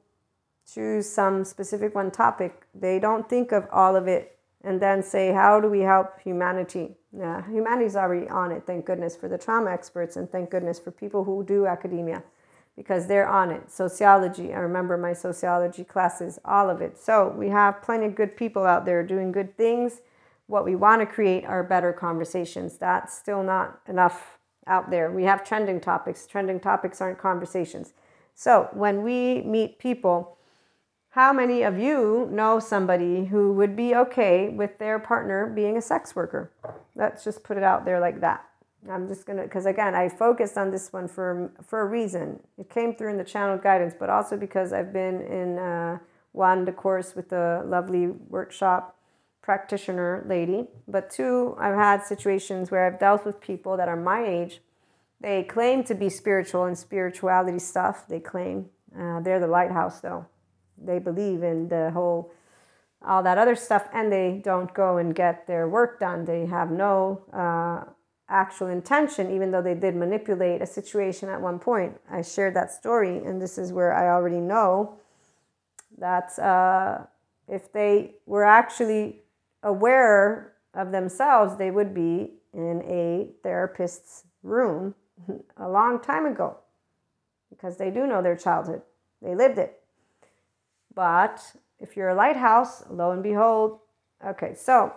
choose some specific one topic, they don't think of all of it and then say, how do we help humanity? Yeah, humanity's already on it, thank goodness for the trauma experts, and thank goodness for people who do academia because they're on it. Sociology, I remember my sociology classes, all of it. So we have plenty of good people out there doing good things. What we want to create are better conversations. That's still not enough out there. We have trending topics. Trending topics aren't conversations. So when we meet people, how many of you know somebody who would be okay with their partner being a sex worker? Let's just put it out there like that. I'm just gonna, because again, I focused on this one for for a reason. It came through in the channel guidance, but also because I've been in uh, one the course with a lovely workshop practitioner lady. But two, I've had situations where I've dealt with people that are my age. They claim to be spiritual and spirituality stuff. They claim uh, they're the lighthouse though they believe in the whole all that other stuff and they don't go and get their work done. They have no uh, actual intention even though they did manipulate a situation at one point. I shared that story and this is where i already know that uh, if they were actually aware of themselves they would be in a therapist's room a long time ago because they do know their childhood. They lived it but if you're a lighthouse, lo and behold, okay, so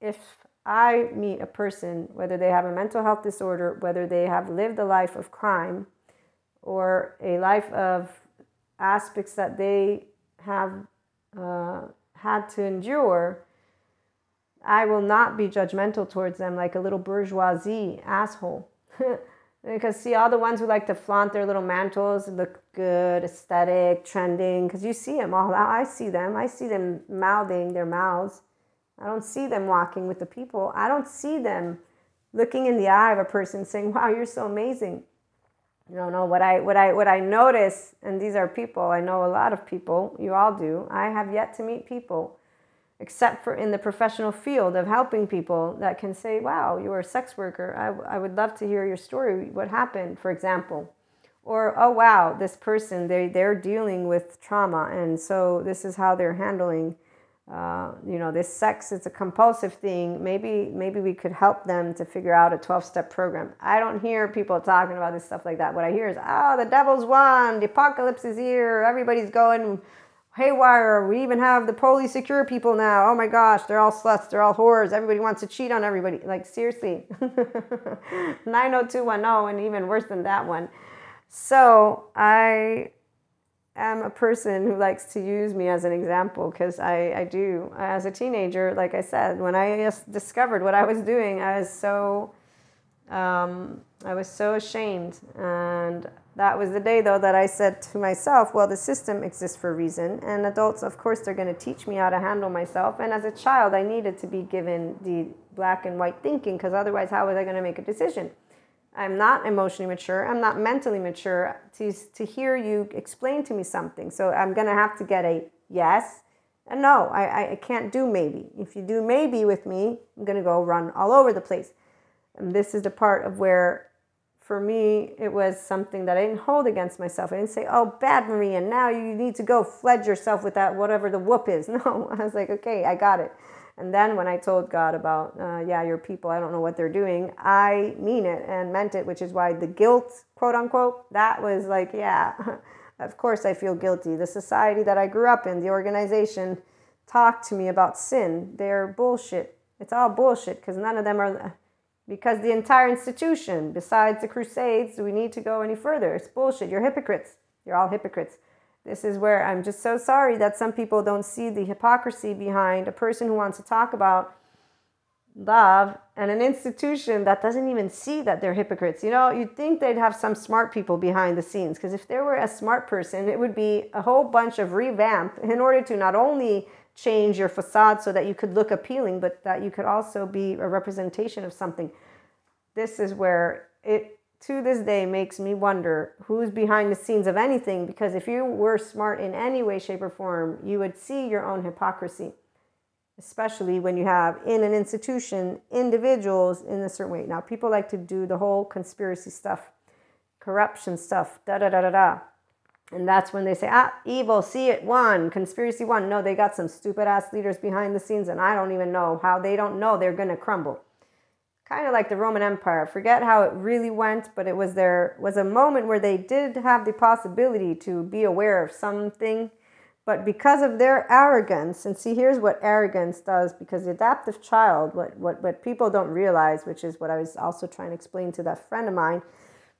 if I meet a person, whether they have a mental health disorder, whether they have lived a life of crime, or a life of aspects that they have uh, had to endure, I will not be judgmental towards them like a little bourgeoisie asshole. Because see, all the ones who like to flaunt their little mantles, look good, aesthetic, trending, because you see them all. I see them. I see them mouthing their mouths. I don't see them walking with the people. I don't see them looking in the eye of a person saying, "Wow, you're so amazing." You don't know what I what I what I notice, and these are people. I know a lot of people. You all do. I have yet to meet people except for in the professional field of helping people that can say, wow, you're a sex worker. I, I would love to hear your story. What happened, for example? Or, oh, wow, this person, they, they're dealing with trauma. And so this is how they're handling, uh, you know, this sex. It's a compulsive thing. Maybe, maybe we could help them to figure out a 12 step program. I don't hear people talking about this stuff like that. What I hear is, oh, the devil's won. The apocalypse is here. Everybody's going haywire. We even have the police secure people now. Oh my gosh, they're all sluts, they're all whores. Everybody wants to cheat on everybody. Like, seriously. 90210, and even worse than that one. So, I am a person who likes to use me as an example because I, I do. As a teenager, like I said, when I discovered what I was doing, I was so. Um, I was so ashamed and that was the day, though, that I said to myself, well, the system exists for a reason. And adults, of course, they're going to teach me how to handle myself. And as a child, I needed to be given the black and white thinking because otherwise, how was I going to make a decision? I'm not emotionally mature. I'm not mentally mature to, to hear you explain to me something. So I'm going to have to get a yes, And no, I, I can't do maybe. If you do maybe with me, I'm going to go run all over the place. And this is the part of where, for me, it was something that I didn't hold against myself. I didn't say, oh, bad Maria, now you need to go fledge yourself with that, whatever the whoop is. No, I was like, okay, I got it. And then when I told God about, uh, yeah, your people, I don't know what they're doing, I mean it and meant it, which is why the guilt, quote unquote, that was like, yeah, of course I feel guilty. The society that I grew up in, the organization, talked to me about sin. They're bullshit. It's all bullshit because none of them are, because the entire institution, besides the Crusades, do we need to go any further? It's bullshit. You're hypocrites. You're all hypocrites. This is where I'm just so sorry that some people don't see the hypocrisy behind a person who wants to talk about love and an institution that doesn't even see that they're hypocrites. You know, you'd think they'd have some smart people behind the scenes because if there were a smart person, it would be a whole bunch of revamp in order to not only change your facade so that you could look appealing, but that you could also be a representation of something. This is where it to this day makes me wonder who's behind the scenes of anything because if you were smart in any way shape or form you would see your own hypocrisy especially when you have in an institution individuals in a certain way now people like to do the whole conspiracy stuff corruption stuff da da da da da and that's when they say ah evil see it one conspiracy one. No they got some stupid ass leaders behind the scenes and i don't even know how. They don't know they're going to crumble. Kind of like the Roman Empire. Forget how it really went, but it was there was a moment where they did have the possibility to be aware of something, but because of their arrogance, and see here's what arrogance does, because the adaptive child, what what what people don't realize, which is what I was also trying to explain to that friend of mine,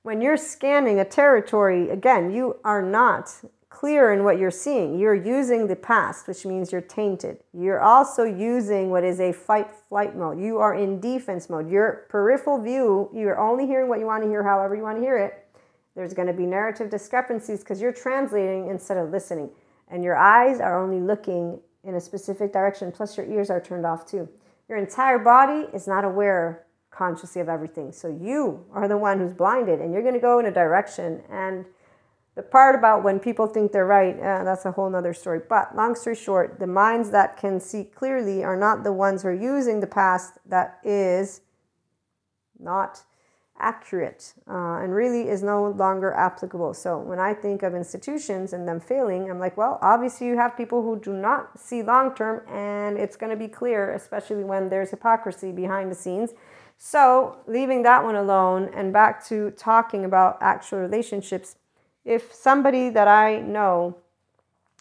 when you're scanning a territory, again, you are not clear in what you're seeing. You're using the past, which means you're tainted. You're also using what is a fight flight mode. You are in defense mode. Your peripheral view, you're only hearing what you want to hear, however you want to hear it. There's going to be narrative discrepancies because you're translating instead of listening. And your eyes are only looking in a specific direction, plus your ears are turned off too. Your entire body is not aware consciously of everything. So you are the one who's blinded and you're going to go in a direction and the part about when people think they're right, uh, that's a whole nother story. But long story short, the minds that can see clearly are not the ones who are using the past that is not accurate uh, and really is no longer applicable. So when I think of institutions and them failing, I'm like, well, obviously you have people who do not see long term, and it's going to be clear, especially when there's hypocrisy behind the scenes. So leaving that one alone and back to talking about actual relationships if somebody that I know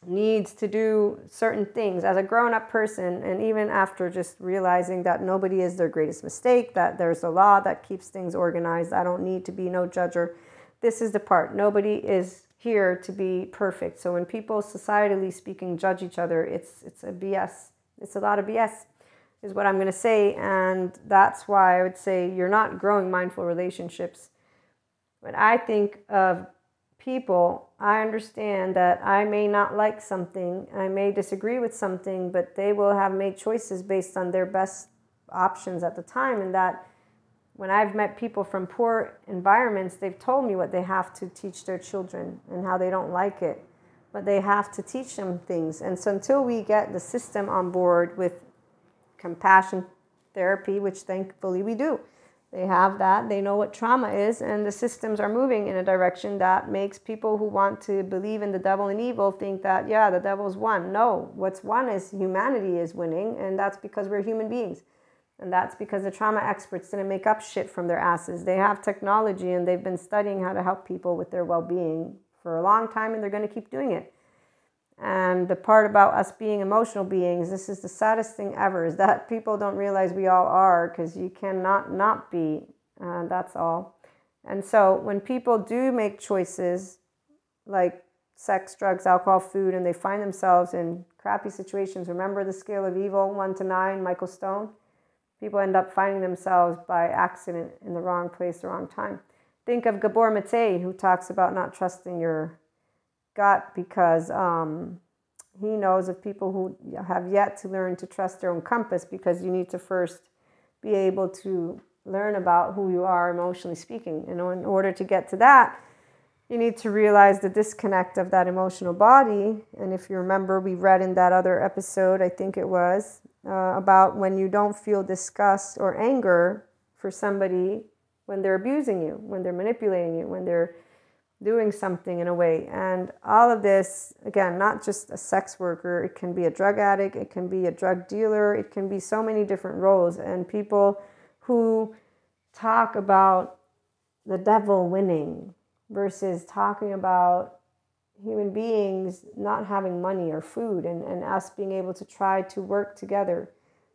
needs to do certain things as a grown up person, and even after just realizing that nobody is their greatest mistake, that there's a law that keeps things organized, I don't need to be no judger. This is the part. Nobody is here to be perfect. So when people societally speaking judge each other, it's it's a BS. It's a lot of BS is what I'm going to say and that's why I would say you're not growing mindful relationships. When I think of people, I understand that I may not like something, I may disagree with something, but they will have made choices based on their best options at the time. And that when I've met people from poor environments, they've told me what they have to teach their children and how they don't like it, but they have to teach them things. And so until we get the system on board with compassion therapy, which thankfully we do they have that. They know what trauma is, and the systems are moving in a direction that makes people who want to believe in the devil and evil think that, yeah, the devil's won. No, what's won is humanity is winning, and that's because we're human beings. And that's because the trauma experts didn't make up shit from their asses. They have technology and they've been studying how to help people with their well being for a long time, and they're going to keep doing it. And the part about us being emotional beings, this is the saddest thing ever, is that people don't realize we all are because you cannot not be. Uh, that's all. And so when people do make choices like sex, drugs, alcohol, food, and they find themselves in crappy situations, remember the scale of evil, one to nine, Michael Stone? People end up finding themselves by accident in the wrong place, the wrong time. Think of Gabor Mate, who talks about not trusting your gut because um, he knows of people who have yet to learn to trust their own compass because you need to first be able to learn about who you are emotionally speaking. And in order to get to that, you need to realize the disconnect of that emotional body. And if you remember, we read in that other episode, I think it was, uh, about when you don't feel disgust or anger for somebody when they're abusing you, when they're manipulating you, when they're doing something in a way. And all of this, again, not just a sex worker, it can be a drug addict, it can be a drug dealer, it can be so many different roles. And people who talk about the devil winning versus talking about human beings not having money or food and, and us being able to try to work together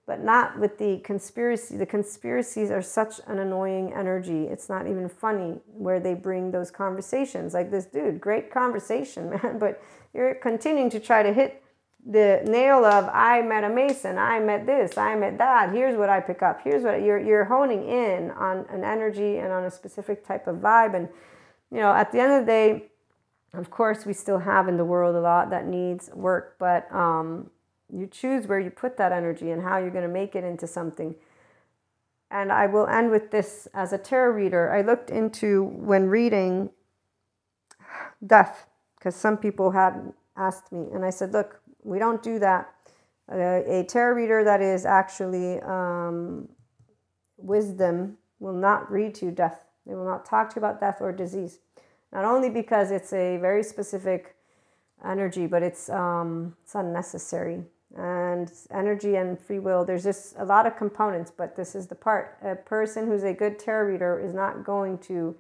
but not with the conspiracy. The conspiracies are such an annoying energy. It's not even funny where they bring those conversations. Like this dude, great conversation, man, but you're continuing to try to hit the nail of I met a Mason, I met this, I met that. Here's what I pick up. Here's what you're you're honing in on an energy and on a specific type of vibe. And you know, at the end of the day, of course, we still have in the world a lot that needs work, but um, you choose where you put that energy and how you're going to make it into something. And I will end with this as a tarot reader. I looked into when reading death because some people had asked me, and I said, Look, we don't do that. Uh, a tarot reader that is actually um, wisdom will not read to you death. They will not talk to you about death or disease. Not only because it's a very specific energy, but it's um, it's unnecessary and energy and free will. There's just a lot of components, but this is the part. A person who's a good tarot reader is not going to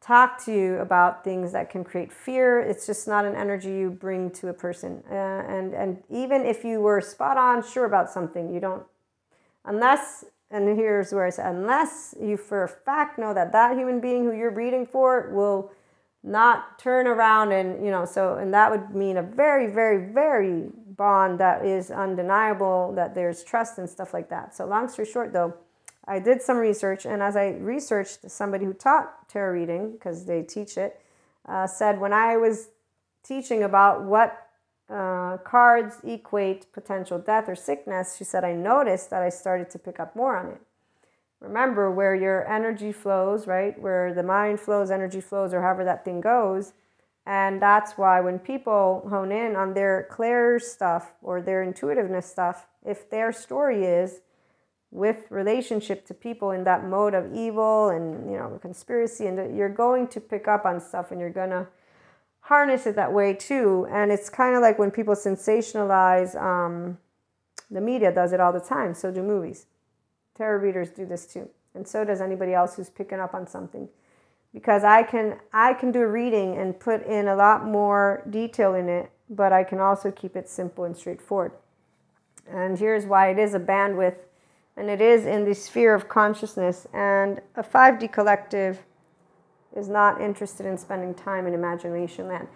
talk to you about things that can create fear. It's just not an energy you bring to a person. Uh, and and even if you were spot on sure about something, you don't unless and here's where I say unless you for a fact know that that human being who you're reading for will not turn around and you know so and that would mean a very very very bond that is undeniable that there's trust and stuff like that so long story short though i did some research and as i researched somebody who taught tarot reading because they teach it uh, said when i was teaching about what uh, cards equate potential death or sickness she said i noticed that i started to pick up more on it remember where your energy flows, right? Where the mind flows, energy flows, or however that thing goes. And that's why when people hone in on their clair stuff or their intuitiveness stuff, if their story is with relationship to people in that mode of evil and you know conspiracy, and you're going to pick up on stuff and you're gonna harness it that way too. And it's kind of like when people sensationalize, um, the media does it all the time. So do movies tarot readers do this too and so does anybody else who's picking up on something because i can i can do a reading and put in a lot more detail in it but i can also keep it simple and straightforward. And here's why it is a bandwidth and it is in the sphere of consciousness and a 5d collective is not interested in spending time in imagination land.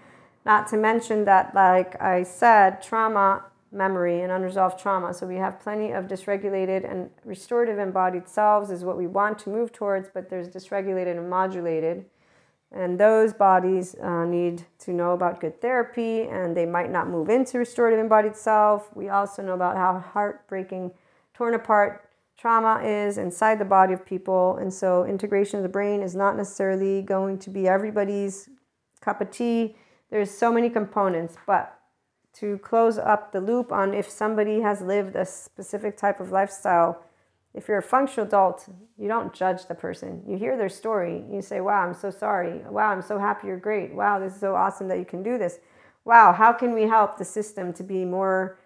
Not to mention that like i said trauma memory and unresolved trauma. So we have plenty of dysregulated and restorative embodied selves is what we want to move towards, but there's dysregulated and modulated. And those bodies uh, need to know about good therapy and they might not move into restorative embodied self. We also know about how heartbreaking, torn apart trauma is inside the body of people. And so integration of the brain is not necessarily going to be everybody's cup of tea. There's so many components, but to close up the loop on if somebody has lived a specific type of lifestyle. If you're a functional adult, you don't judge the person. You hear their story. You say, Wow, I'm so sorry. Wow, I'm so happy you're great. Wow, this is so awesome that you can do this. Wow, how can we help the system to be more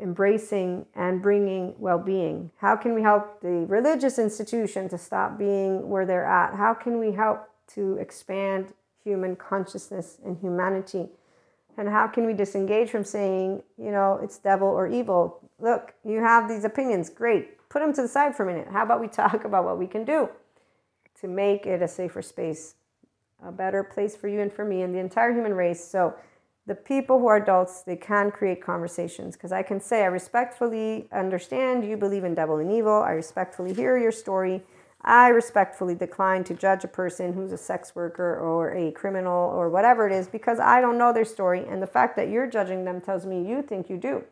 embracing and bringing well being? How can we help the religious institution to stop being where they're at? How can we help to expand human consciousness and humanity? And how can we disengage from saying, you know, it's devil or evil? Look, you have these opinions. Great. Put them to the side for a minute. How about we talk about what we can do to make it a safer space, a better place for you and for me and the entire human race? So, the people who are adults, they can create conversations because I can say, I respectfully understand you believe in devil and evil. I respectfully hear your story. I respectfully decline to judge a person who's a sex worker or a criminal or whatever it is because I don't know their story. And the fact that you're judging them tells me you think you do.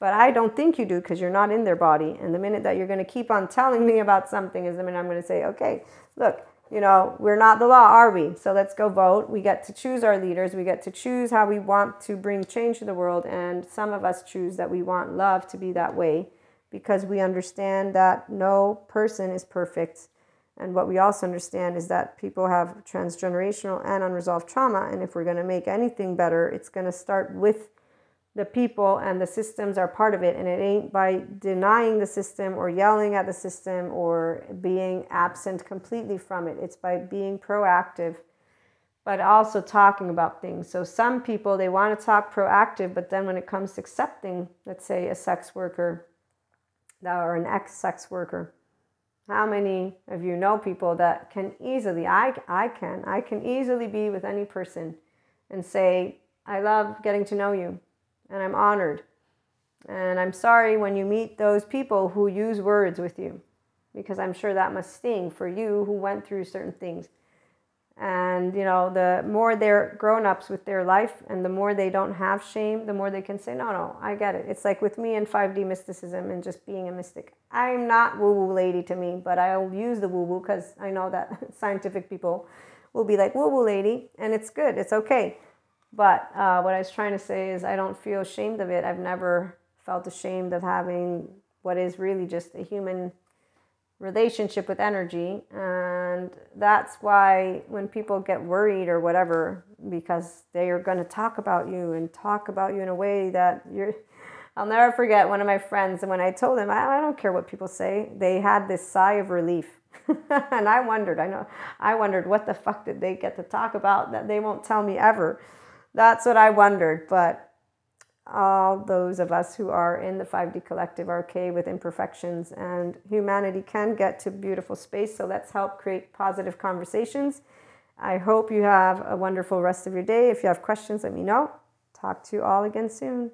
But I don't think you do because you're not in their body. And the minute that you're going to keep on telling me about something is the minute I'm going to say, okay, look, you know, we're not the law, are we? So let's go vote. We get to choose our leaders. We get to choose how we want to bring change to the world. And some of us choose that we want love to be that way because we understand that no person is perfect. And what we also understand is that people have transgenerational and unresolved trauma. And if we're going to make anything better, it's going to start with the people and the systems are part of it. And it ain't by denying the system or yelling at the system or being absent completely from it. It's by being proactive, but also talking about things. So some people, they want to talk proactive, but then when it comes to accepting, let's say, a sex worker or an ex sex worker, how many of you know people that can easily, I, I can, I can easily be with any person and say, I love getting to know you and I'm honored. And I'm sorry when you meet those people who use words with you, because I'm sure that must sting for you who went through certain things. And, you know, the more they're grown ups with their life and the more they don't have shame, the more they can say, no, no, I get it. It's like with me and 5D mysticism and just being a mystic. I'm not woo woo lady to me, but I'll use the woo woo because I know that scientific people will be like, woo woo lady, and it's good, it's okay. But uh, what I was trying to say is, I don't feel ashamed of it. I've never felt ashamed of having what is really just a human relationship with energy. And that's why when people get worried or whatever, because they are going to talk about you and talk about you in a way that you're. I'll never forget one of my friends, and when I told them, I, I don't care what people say, they had this sigh of relief. and I wondered, I know, I wondered what the fuck did they get to talk about that they won't tell me ever. That's what I wondered. But all those of us who are in the 5D collective are okay with imperfections, and humanity can get to beautiful space. So let's help create positive conversations. I hope you have a wonderful rest of your day. If you have questions, let me know. Talk to you all again soon.